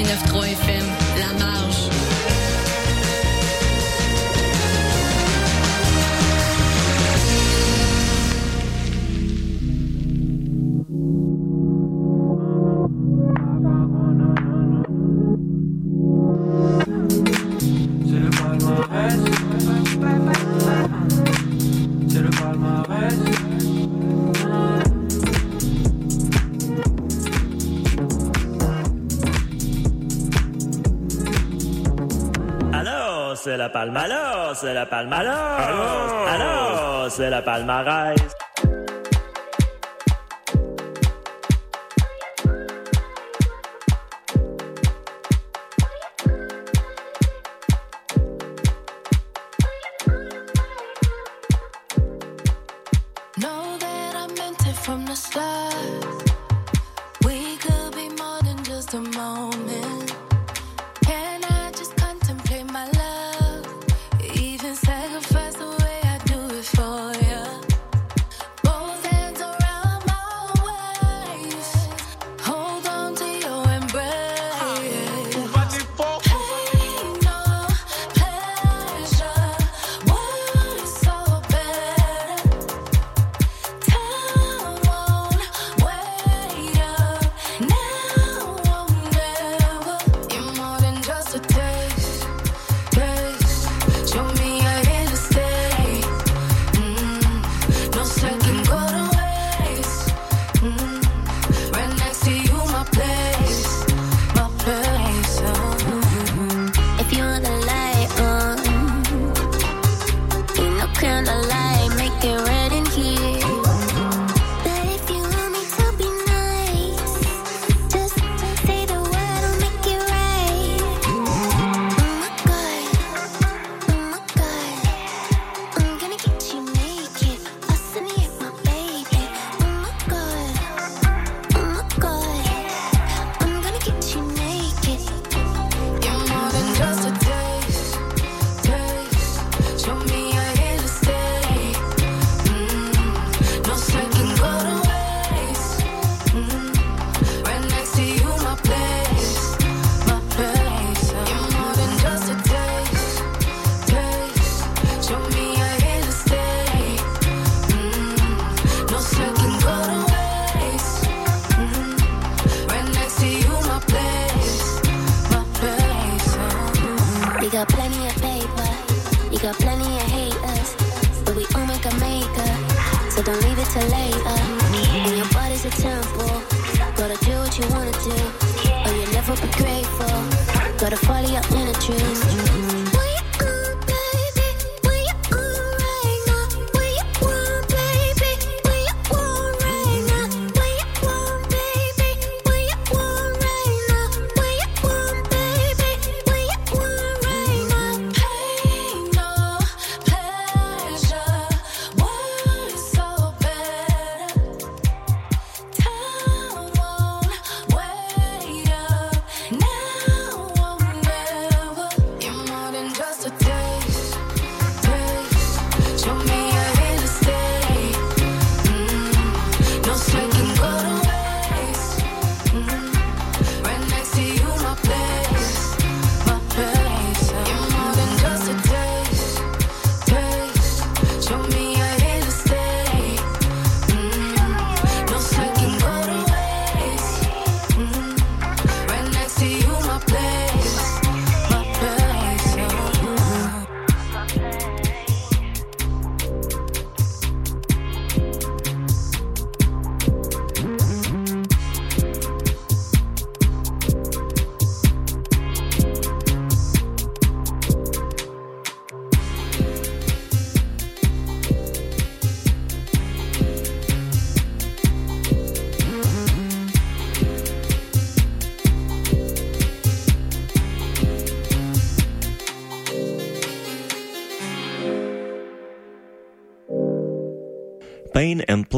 Weihnacht treu la Palma, alors c'est la Palma, alors, alors c'est la palmarès.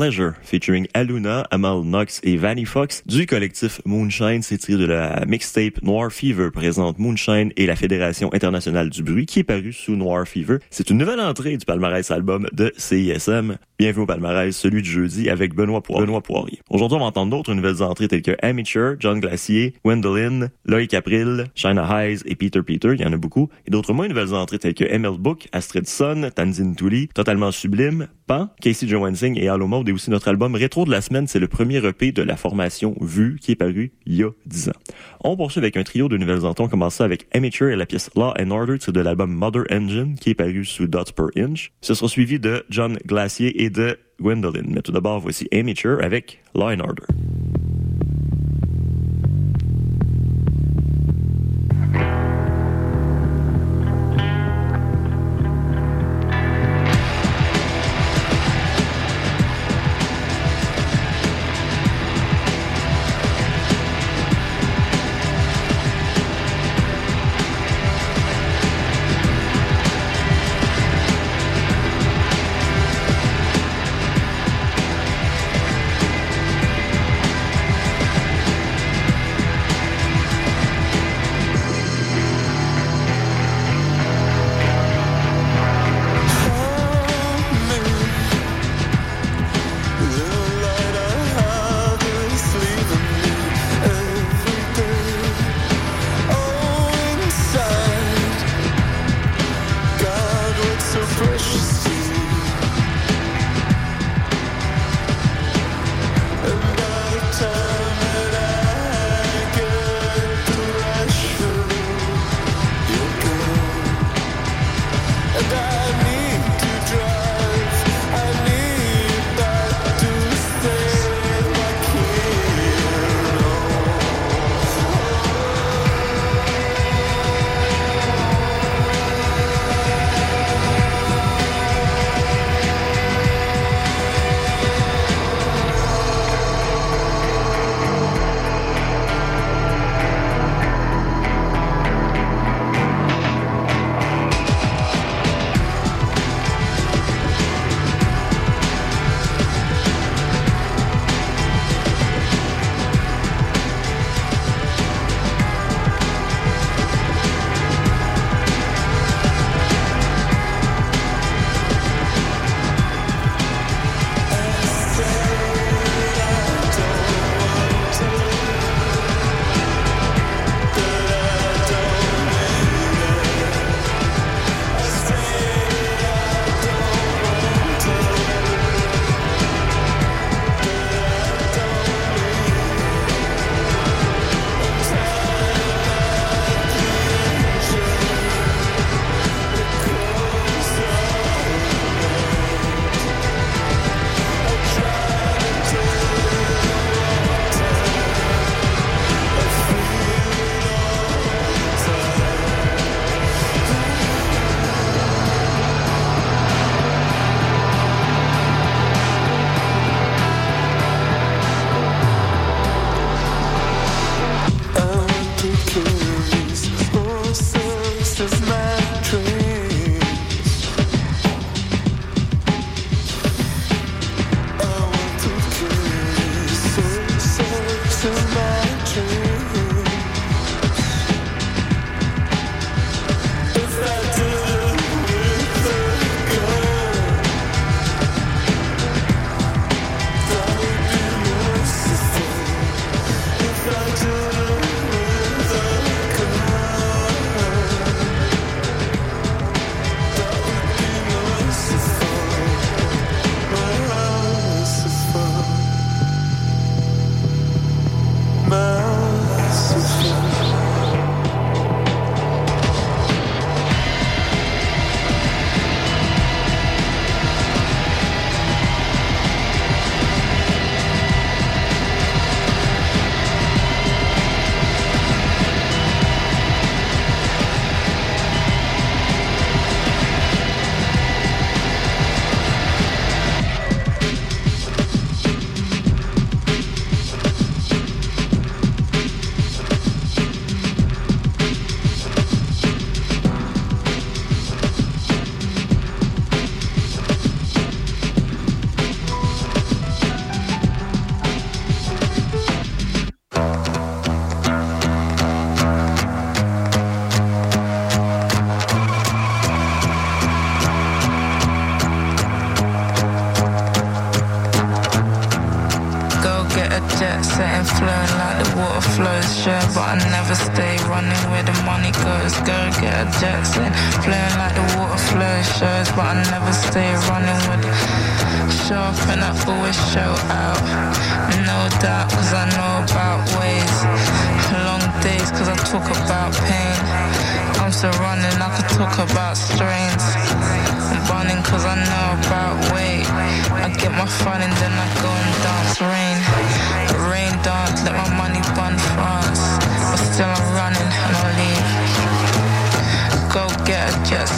Pleasure, featuring Aluna, Amal Knox et Vanny Fox du collectif Moonshine. C'est tiré de la mixtape Noir Fever présente Moonshine et la Fédération internationale du bruit qui est paru sous Noir Fever. C'est une nouvelle entrée du palmarès album de CISM. Bienvenue au palmarès, celui du jeudi avec Benoît, Poirier. Benoît Poirier. Aujourd'hui, on va entendre d'autres nouvelles entrées telles que Amateur, John Glacier, Gwendolyn, Loïc April, China Hayes et Peter Peter, il y en a beaucoup. Et d'autres moins nouvelles entrées telles que ML Book, Astrid Son, Tanzin Tuli, Totalement Sublime, Pan, Casey Johansing et Allo Mode et aussi notre album Rétro de la semaine, c'est le premier EP de la formation Vue qui est paru il y a 10 ans. On poursuit avec un trio de nouvelles entrées. On commence avec Amateur et la pièce Law and Order, de l'album Mother Engine qui est paru sous Dots Per Inch. Ce sera suivi de John Glacier et de Gwendolyn. Mais tout d'abord, voici Amateur avec Law and Order.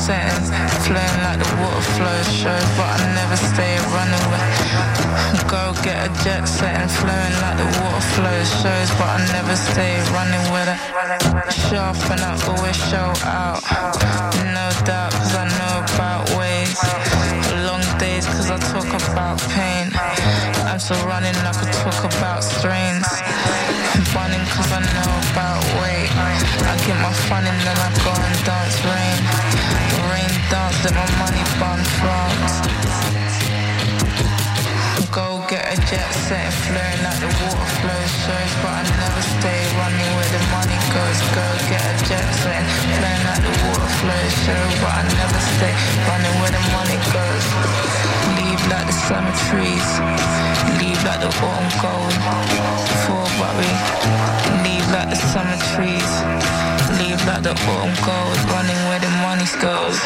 settings. Flowing like the water flow show, but I never stay a runaway. Go get a jet setting. Flowing like the water flow shows, but I never stay running with it. Show off and I always show out. No doubt, cause I know about ways. Long days, cause I talk about pain. I'm still running, I could talk about strains. Bunning, cause I know about weight. I get my fun and then I go set flowing like the water flows shows but I never stay running where the money goes. Go get a jet setting flowing like the water flows show but I never stay running where the money goes. Leave like the summer trees leave like the autumn gold. For worry leave like the summer trees leave like the autumn gold. Running where the money goes.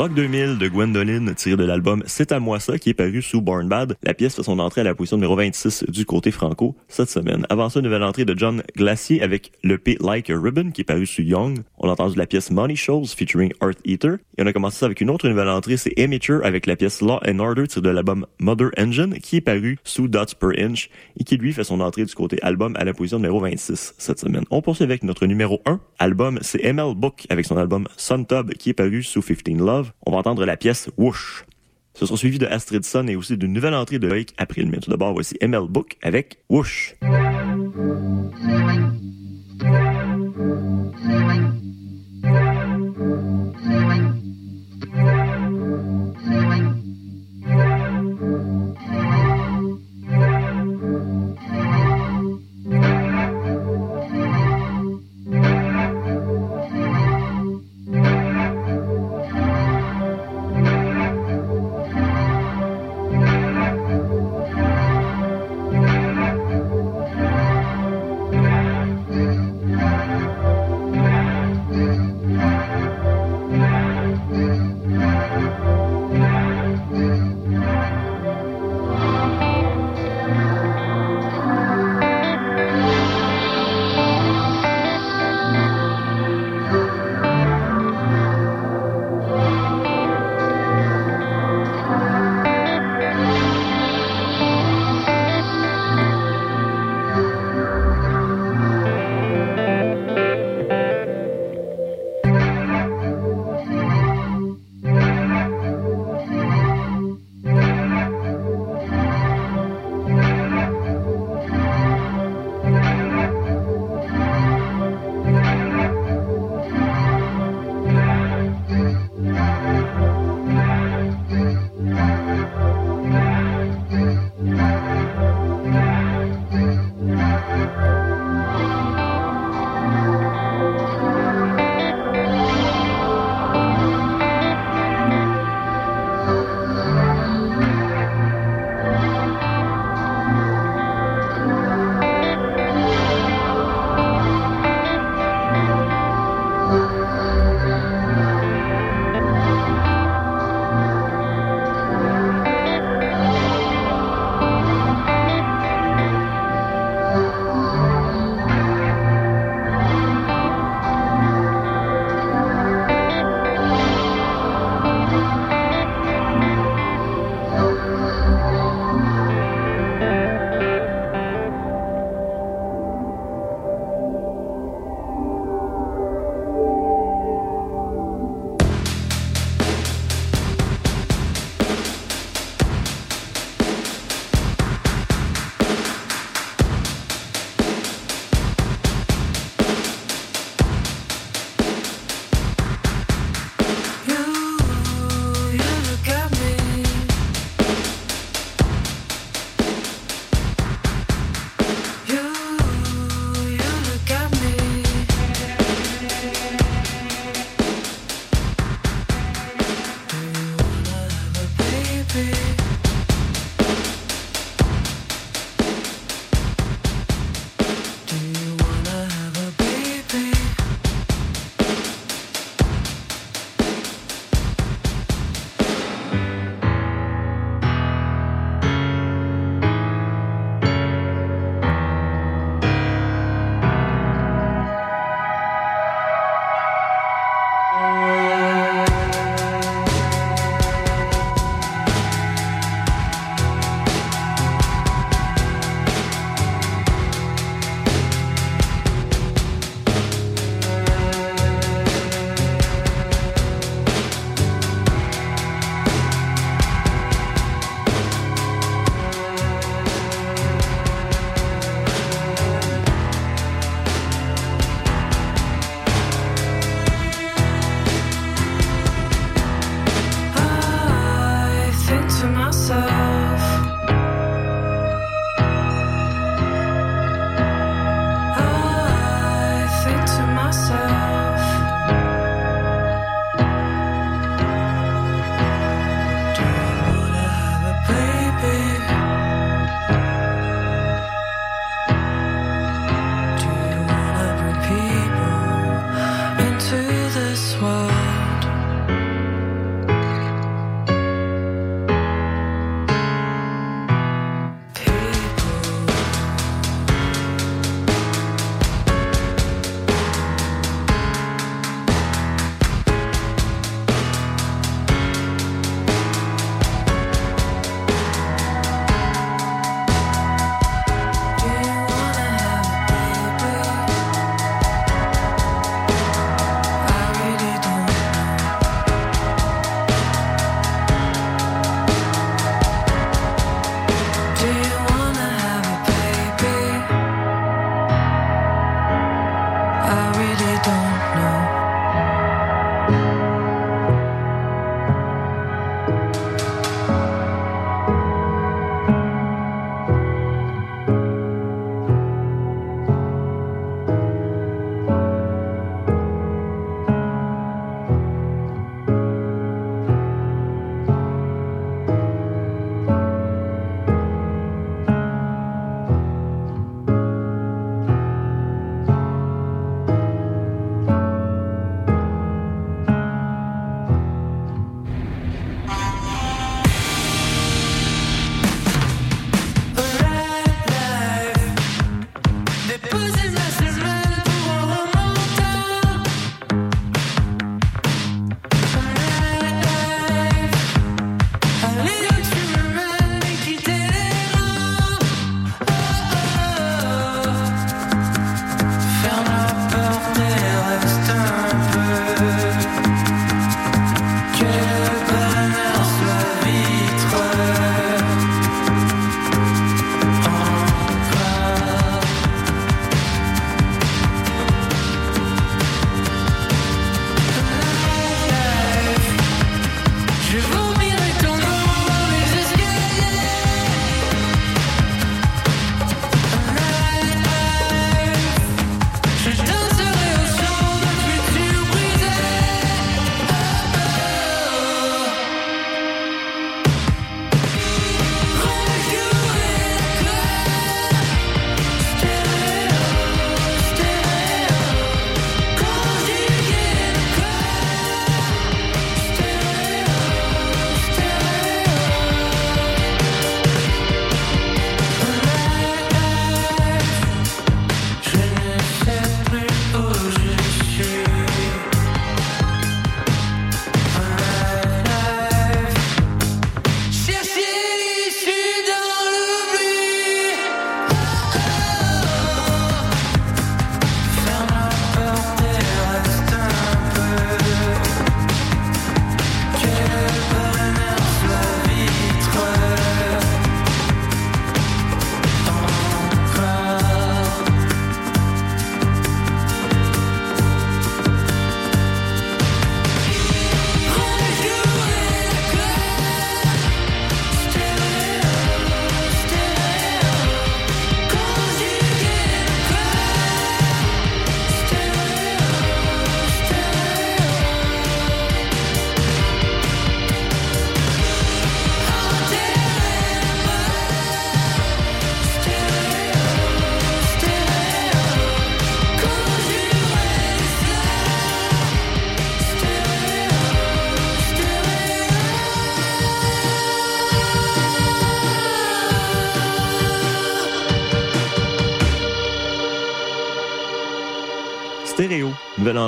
Rock 2000 de Gwendoline, tiré de l'album C'est à moi ça, qui est paru sous Born Bad. La pièce fait son entrée à la position numéro 26 du côté franco cette semaine. Avant ça, une nouvelle entrée de John Glacier avec le P Like a Ribbon, qui est paru sous Young. On a entendu la pièce Money Shows featuring Earth Eater. Et on a commencé ça avec une autre nouvelle entrée, c'est Amateur avec la pièce Law and Order, tiré de l'album Mother Engine, qui est paru sous Dots Per Inch et qui lui fait son entrée du côté album à la position numéro 26 cette semaine. On poursuit avec notre numéro 1 album, c'est ML Book avec son album Sun Tub qui est paru sous 15 Love. On va entendre la pièce Whoosh. Ce sera suivi de Astrid et aussi d'une nouvelle entrée de Loïc April. Mais tout d'abord, voici ML Book avec Whoosh.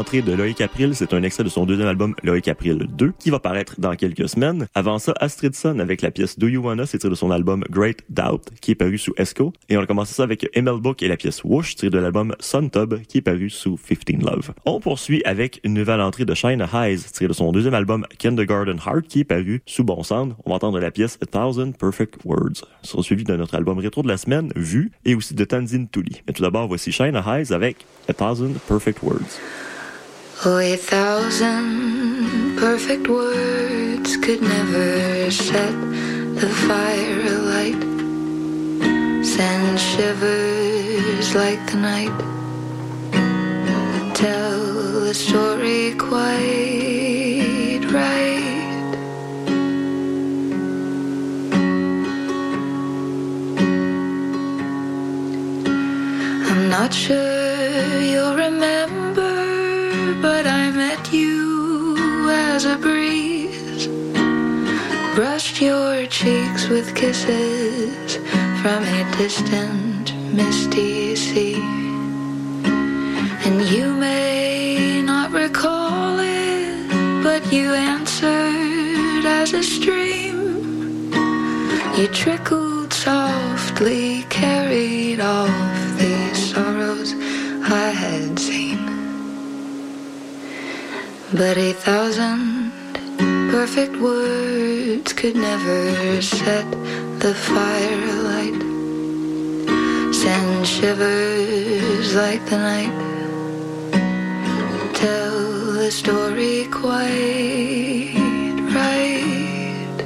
Nouvelle entrée de Loïc April, c'est un extrait de son deuxième album Loïc April 2 qui va paraître dans quelques semaines. Avant ça, Astridson avec la pièce Do You Wanna, c'est tiré de son album Great Doubt qui est paru sous Esco. Et on a commencé ça avec ML Book et la pièce Whoosh tirée de l'album Sun Tub qui est paru sous 15 Love. On poursuit avec une nouvelle entrée de Shine Highs tirée de son deuxième album Kindergarten Heart qui est paru sous Bon Sound. On va entendre la pièce A Thousand Perfect Words. Sera suivi de notre album rétro de la semaine, Vu, et aussi de Tanzin Tuli. Mais tout d'abord, voici Shine Highs avec A Thousand Perfect Words. Oh, a thousand perfect words could never set the fire alight. Send shivers like the night. Tell the story quite right. I'm not sure a breeze. Brushed your cheeks with kisses from a distant, misty sea. And you may not recall it, but you answered as a stream. You trickled softly, carried off the sorrows I had seen. But a thousand perfect words could never set the fire alight. Send shivers like the night. Tell the story quite right.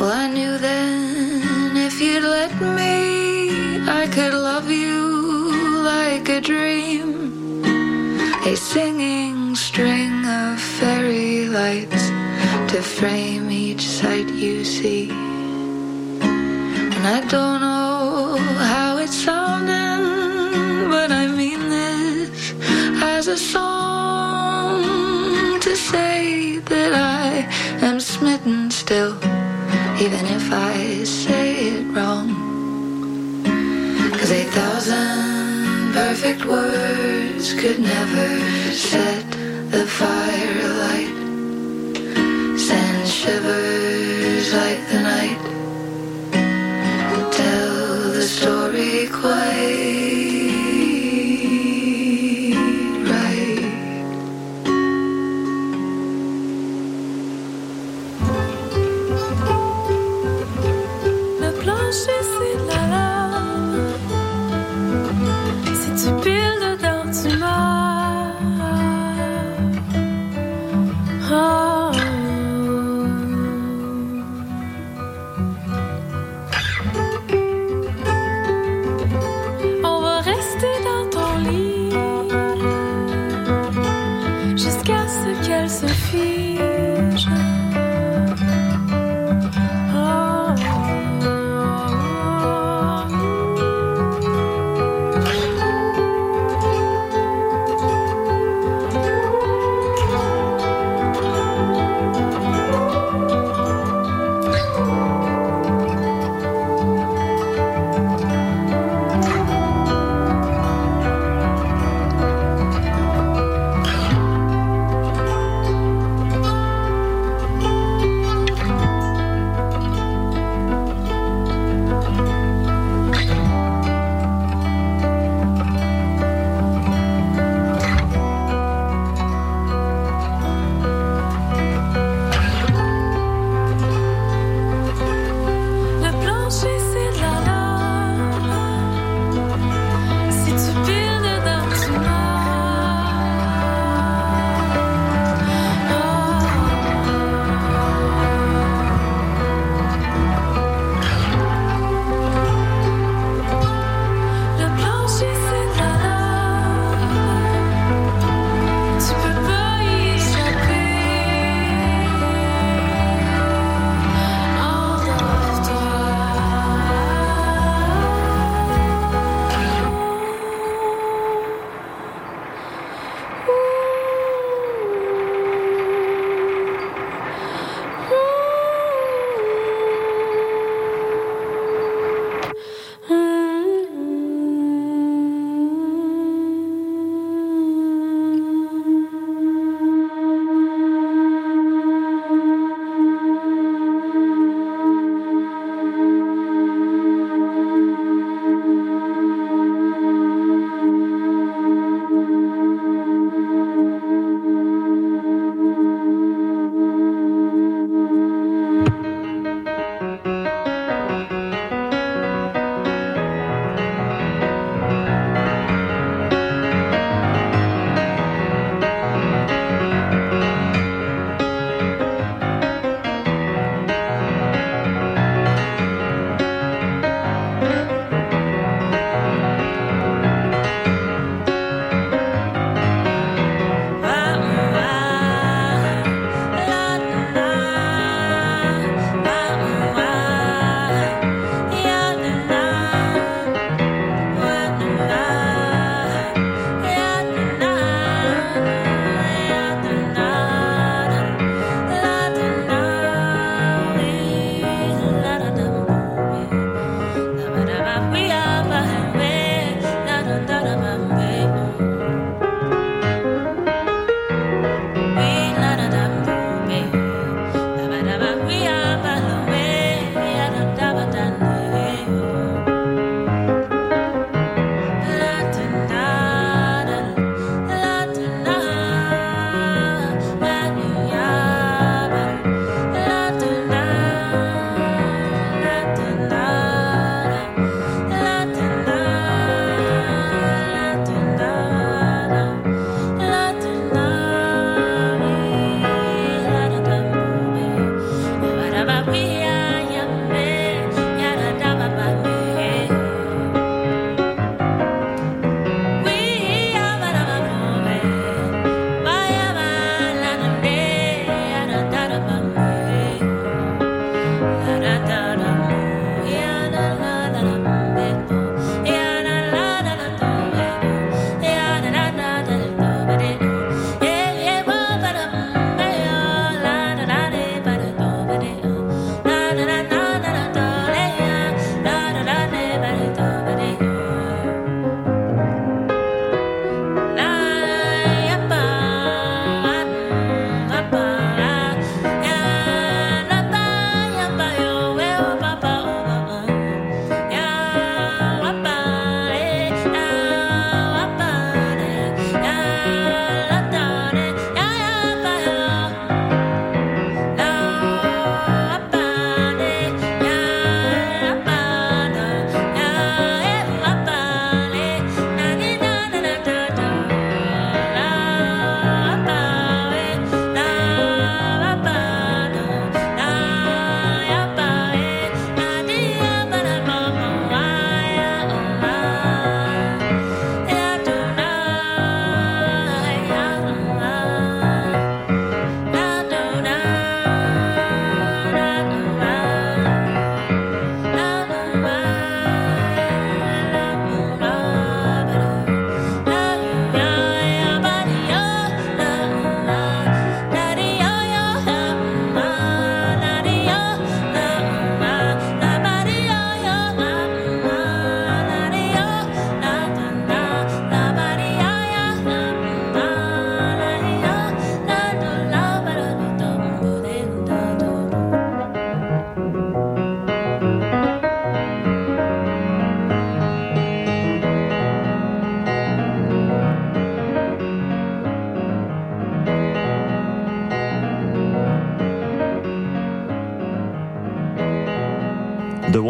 Well, I knew then if you'd let me, I could love you like a dream. A singing string of fairy lights to frame each sight you see. And I don't know how it's sounding, but I mean this as a song to say that I am smitten still, even if I say it wrong. Cause a thousand perfect words could never set the fire alight. Send shivers like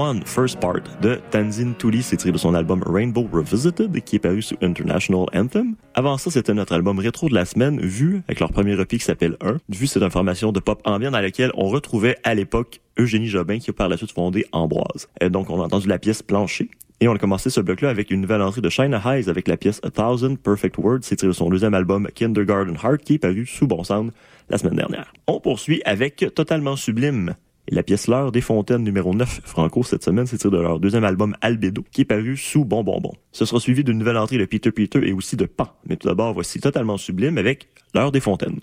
One First Part de Tanzin Tuli, c'est tiré de son album Rainbow Revisited qui est paru sous International Anthem. Avant ça, c'était notre album rétro de la semaine, Vu, avec leur premier EP qui s'appelle 1. Vu, c'est une formation de pop ambiant dans laquelle on retrouvait à l'époque Eugénie Jobin qui a par la suite fondé Ambroise. Et donc, on a entendu la pièce Plancher. Et on a commencé ce bloc-là avec une nouvelle entrée de China Highs avec la pièce A Thousand Perfect Words. C'est tiré de son deuxième album Kindergarten Heart qui est paru sous Bon Sound la semaine dernière. On poursuit avec Totalement Sublime. Et la pièce L'heure des fontaines numéro 9 franco cette semaine, c'est de leur deuxième album Albedo qui est paru sous Bon Bon Bon. Ce sera suivi d'une nouvelle entrée de Peter Peter et aussi de Pan. Mais tout d'abord, voici Totalement Sublime avec L'heure des fontaines.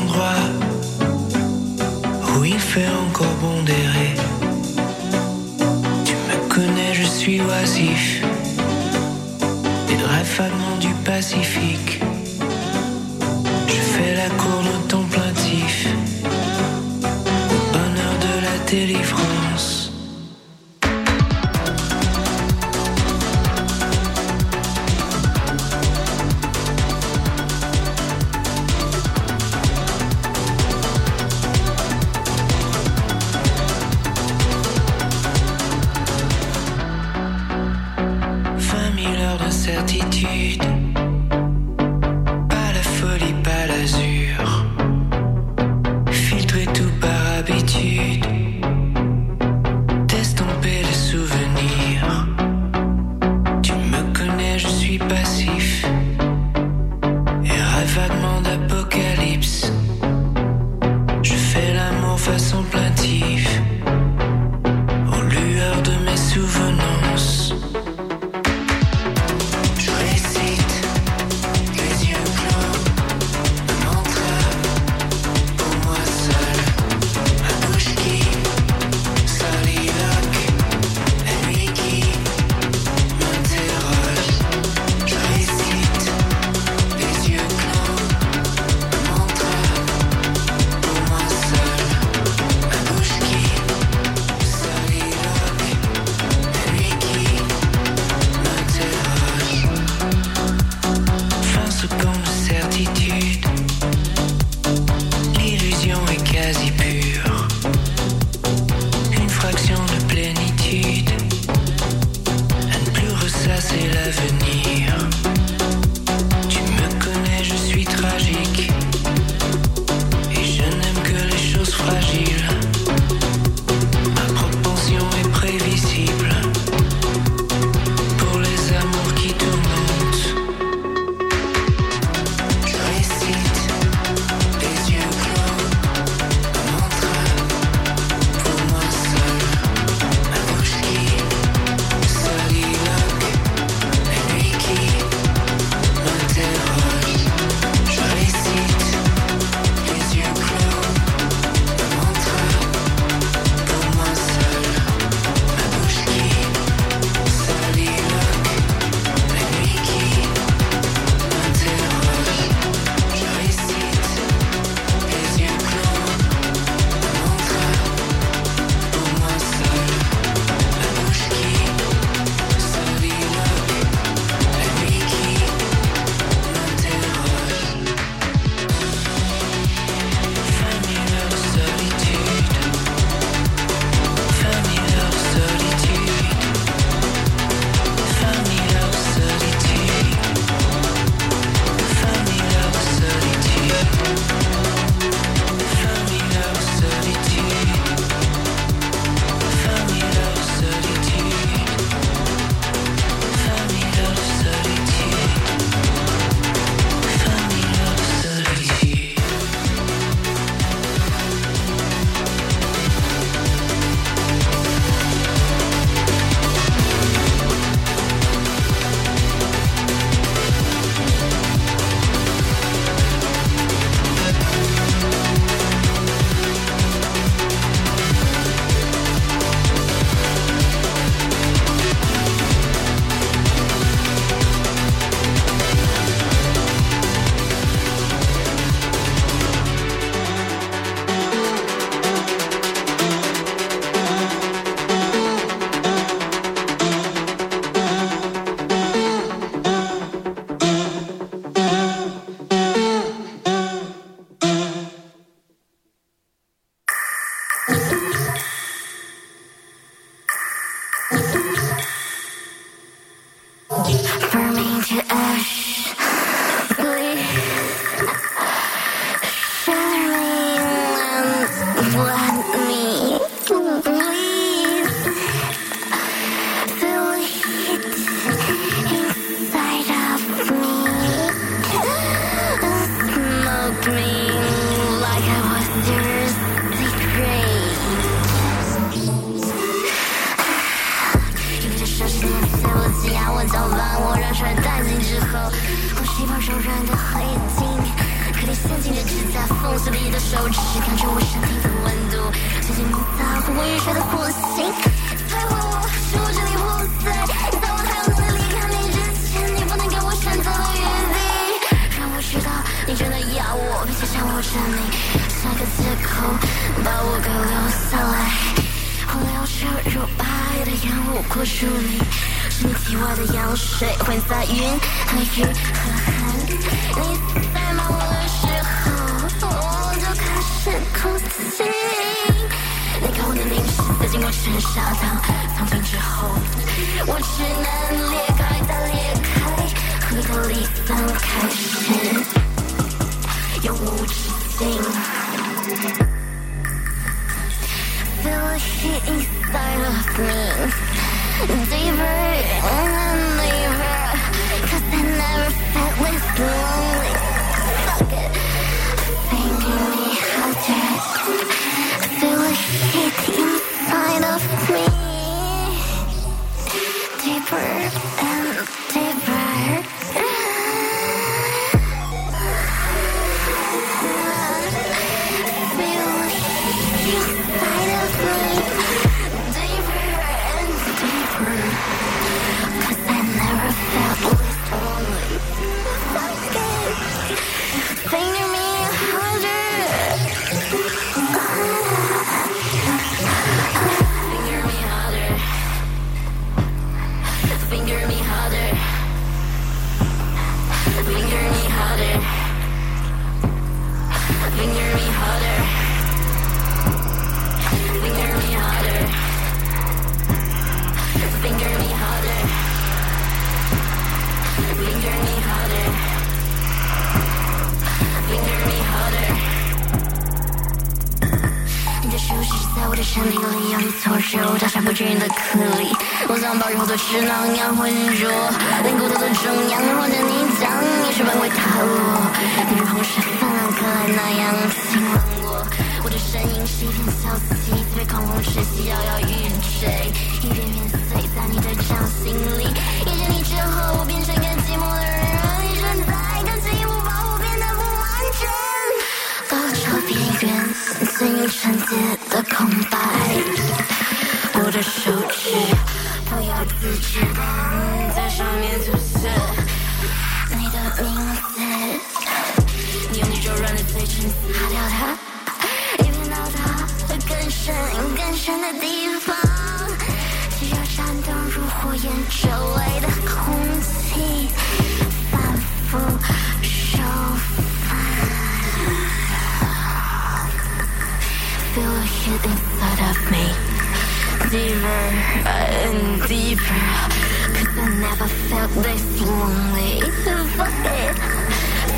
Endroit où il fait encore bon d'errer? Tu me connais, je suis oisif. Rêves vaguement du Pacifique. c'est l'avenir. Feel the heat inside of me. Deeper 我像爆热后的脂囊一样浑浊，连骨头的中央，或者你将你是本为塌落。你如红山泛滥可爱那样亲吻我，我的声音是一片消息，被狂风吹袭，摇摇欲坠，一片片碎在你的掌心里。自己在上面涂色你的名字，你用你柔软的嘴唇擦掉它，一边到达更深更深的地方，deeper and deeper. Cause I never felt this lonely. Fuck it,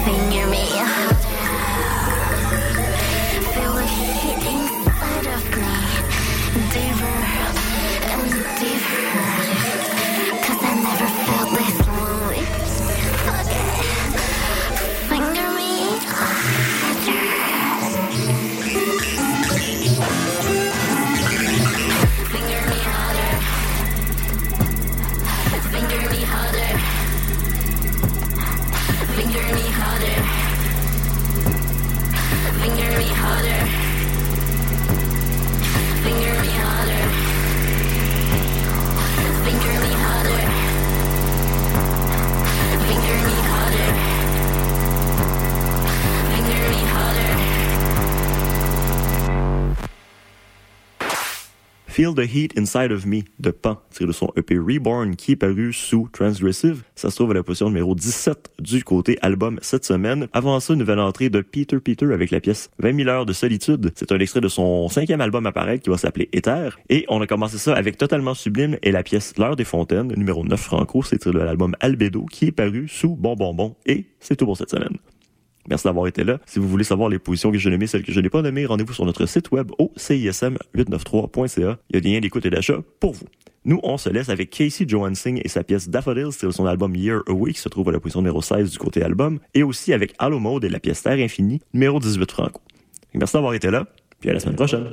finger me harder. Feel the heat inside of me, deeper and deeper. Cause I never felt this lonely. Fuck it, finger me harder. Feel the Heat Inside of Me de Pan, tiré de son EP Reborn qui est paru sous Transgressive. Ça se trouve à la position numéro 17 du côté album cette semaine. Avant ça, nouvelle entrée de Peter Peter avec la pièce 20 000 heures de solitude. C'est un extrait de son cinquième album à paraître qui va s'appeler Ether. Et on a commencé ça avec Totalement Sublime et la pièce L'heure des fontaines, numéro 9 franco. C'est tiré de l'album Albedo qui est paru sous Bon Bon Bon. Et c'est tout pour cette semaine. Merci d'avoir été là. Si vous voulez savoir les positions que j'ai nommées, celles que je n'ai pas nommées, rendez-vous sur notre site web au cism893.ca. Il y a des liens d'écoute et d'achat pour vous. Nous, on se laisse avec Casey Johansson et sa pièce Daffodils, c'est son album Year Away qui se trouve à la position numéro 16 du côté album, et aussi avec Allo Mode et la pièce Terre Infinie, numéro 18 franco. Merci d'avoir été là, puis à la semaine prochaine.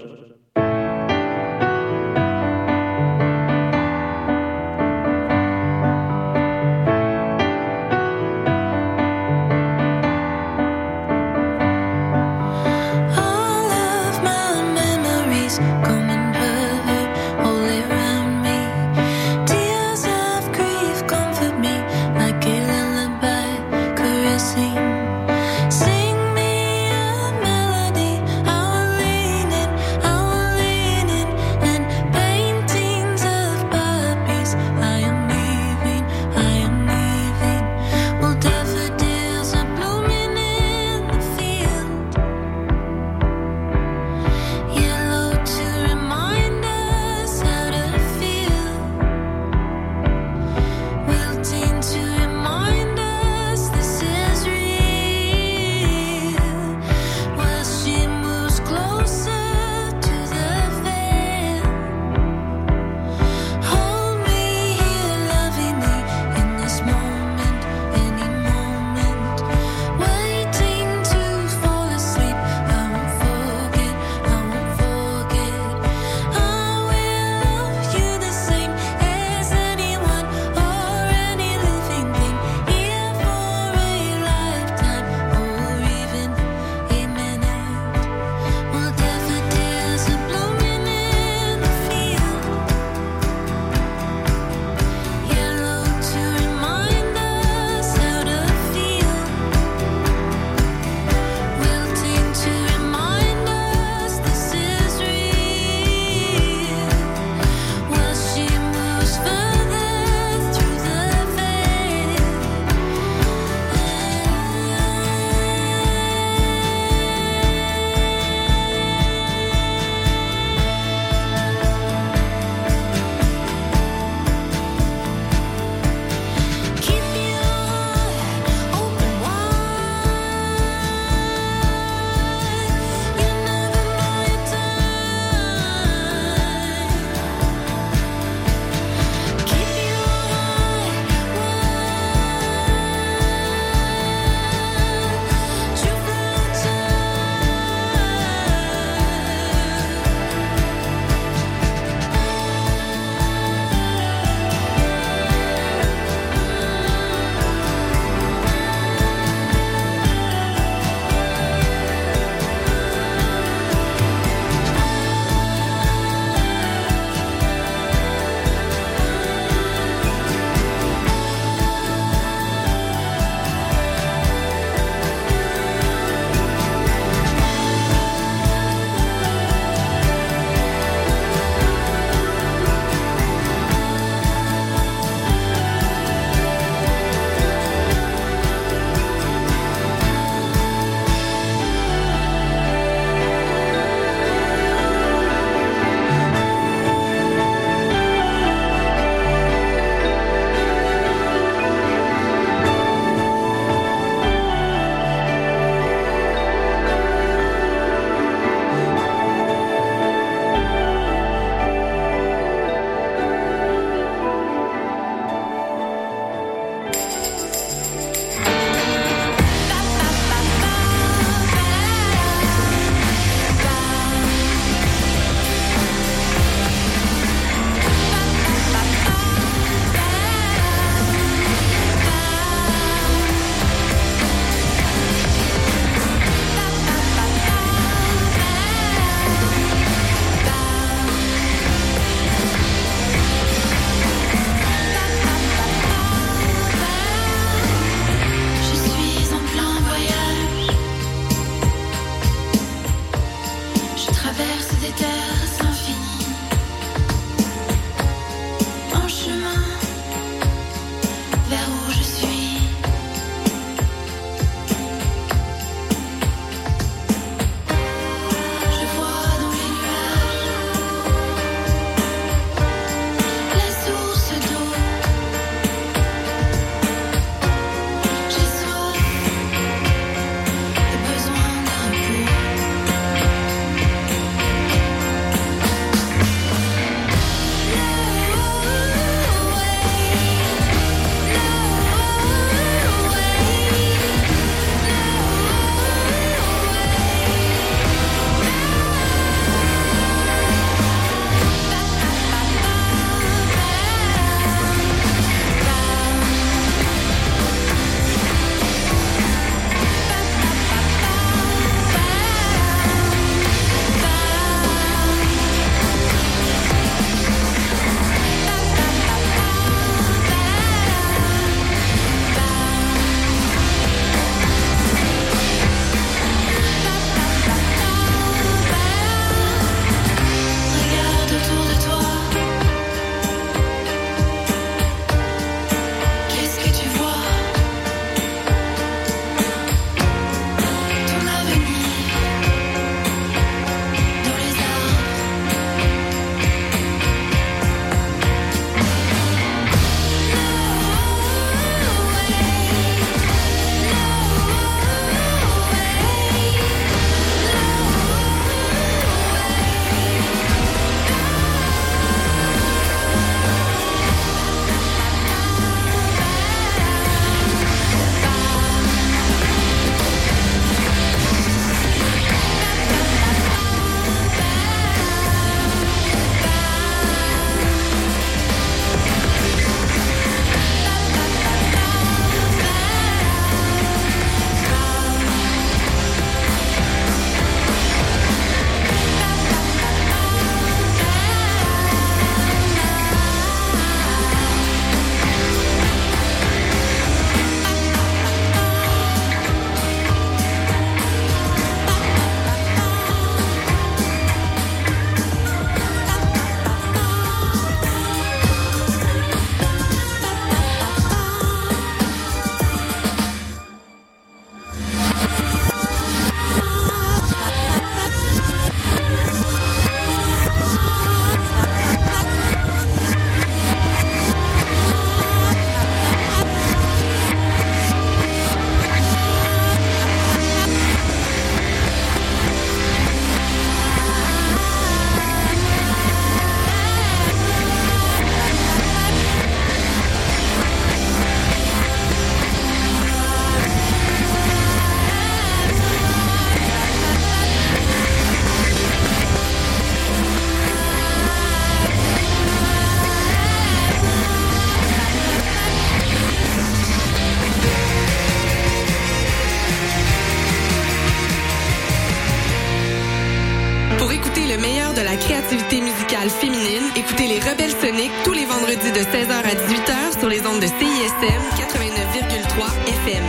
Tous les vendredis de 16h à 18h sur les ondes de CISM 89,3 FM.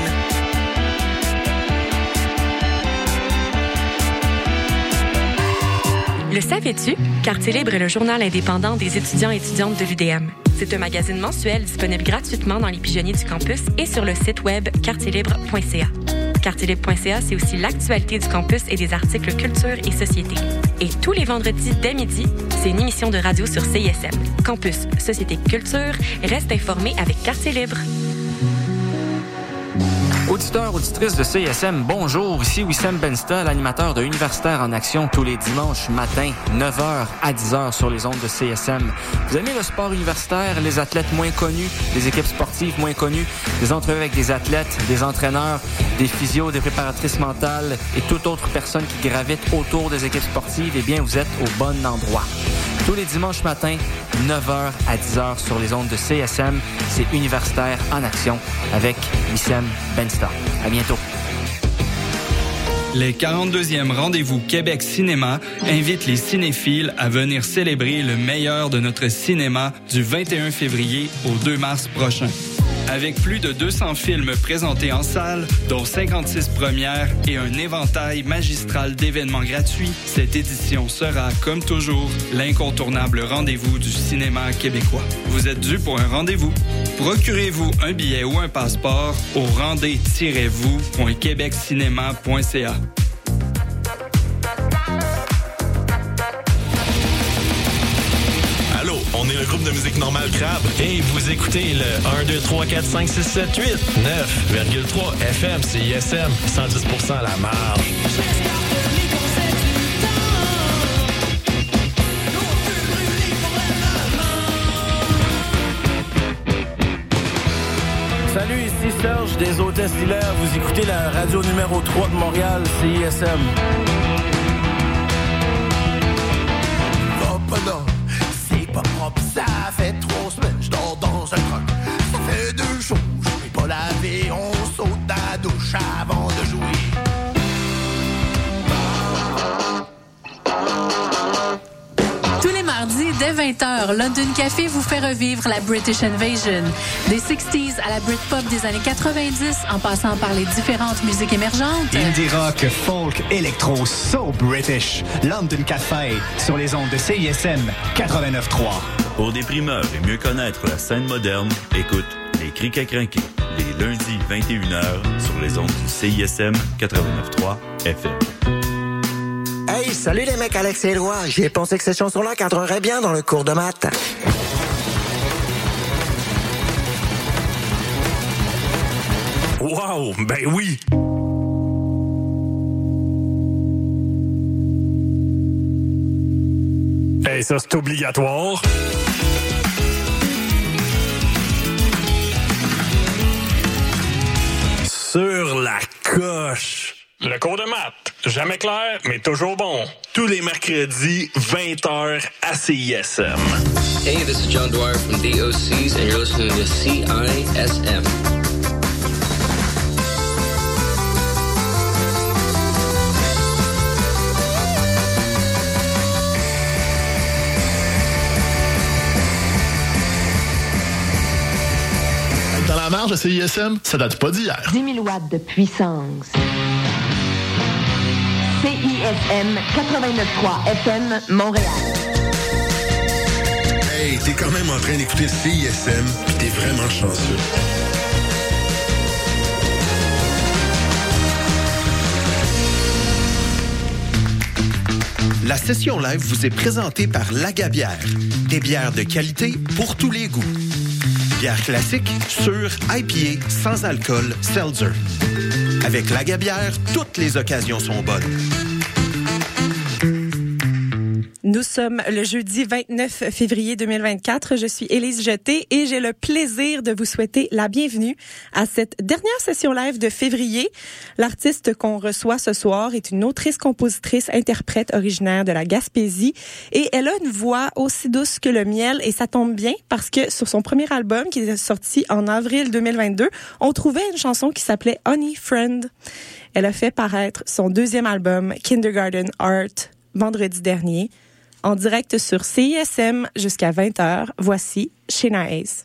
Le savais-tu? Quartier Libre est le journal indépendant des étudiants et étudiantes de l'UDM. C'est un magazine mensuel disponible gratuitement dans les pigeonniers du campus et sur le site web quartierlibre.ca. Quartierlibre.ca, c'est aussi l'actualité du campus et des articles culture et société. Et tous les vendredis dès midi, c'est une émission de radio sur CISM. Campus, société, culture, reste informé avec Quartier Libre. Auditeurs, auditrices de CSM, bonjour. Ici Wissam Bensta, l'animateur de Universitaire en Action tous les dimanches matin, 9h à 10h sur les ondes de CSM. Vous aimez le sport universitaire, les athlètes moins connus, les équipes sportives moins connues, des entrevues avec des athlètes, des entraîneurs, des physios, des préparatrices mentales et toute autre personne qui gravite autour des équipes sportives, eh bien, vous êtes au bon endroit. Tous les dimanches matins, 9h à 10h sur les ondes de CSM, c'est Universitaire en Action avec Wissam Bensta. À bientôt. Les 42e rendez-vous Québec Cinéma invitent les cinéphiles à venir célébrer le meilleur de notre cinéma du 21 février au 2 mars prochain. Avec plus de 200 films présentés en salle, dont 56 premières et un éventail magistral d'événements gratuits, cette édition sera, comme toujours, l'incontournable rendez-vous du cinéma québécois. Vous êtes dû pour un rendez-vous. Procurez-vous un billet ou un passeport au rendez-vous.québeccinéma.ca. groupe de musique normale Crabe et vous écoutez le 1, 2, 3, 4, 5, 6, 7, 8, 9,3 FM, CISM, 110% à la marge. Salut, ici Serge des Hôtesses Hilaire. Vous écoutez la radio numéro 3 de Montréal, CISM. Dès 20h, London Café vous fait revivre la British Invasion. Des 60s à la Britpop des années 90, en passant par les différentes musiques émergentes. Indie rock, folk, électro, so British. London Café, sur les ondes de CISM 89.3. Pour des primeurs et mieux connaître la scène moderne, écoute Les Crics à crinquer, les lundis 21h sur les ondes du CISM 89.3 FM. Salut les mecs Alex et Éloi. J'y ai pensé que ces chansons-là cadreraient bien dans le cours de maths. Wow, ben oui! Hey, ça c'est obligatoire. Sur la coche. Le cours de maths, jamais clair, mais toujours bon. Tous les mercredis, 20h à CISM. Hey, this is John Dwyer from DOCs, and you're listening to CISM. Dans la marge de CISM, ça date pas d'hier. 10 000 watts de puissance. CISM 89.3 FM Montréal. Hey, t'es quand même en train d'écouter CISM, pis t'es vraiment chanceux. La session live vous est présentée par Lagabière. Des bières de qualité pour tous les goûts. Bière classique, sûre, IPA, sans alcool, seltzer. Avec Lagabière, toutes les occasions sont bonnes. Nous sommes le jeudi 29 février 2024. Je suis Élise Jeté et j'ai le plaisir de vous souhaiter la bienvenue à cette dernière session live de février. L'artiste qu'on reçoit ce soir est une autrice, compositrice, interprète originaire de la Gaspésie et elle a une voix aussi douce que le miel et ça tombe bien parce que sur son premier album qui est sorti en avril 2022, on trouvait une chanson qui s'appelait Honey Friend. Elle a fait paraître son deuxième album Kindergarten Art vendredi dernier. En direct sur CISM jusqu'à 20h, voici Shina Hayes.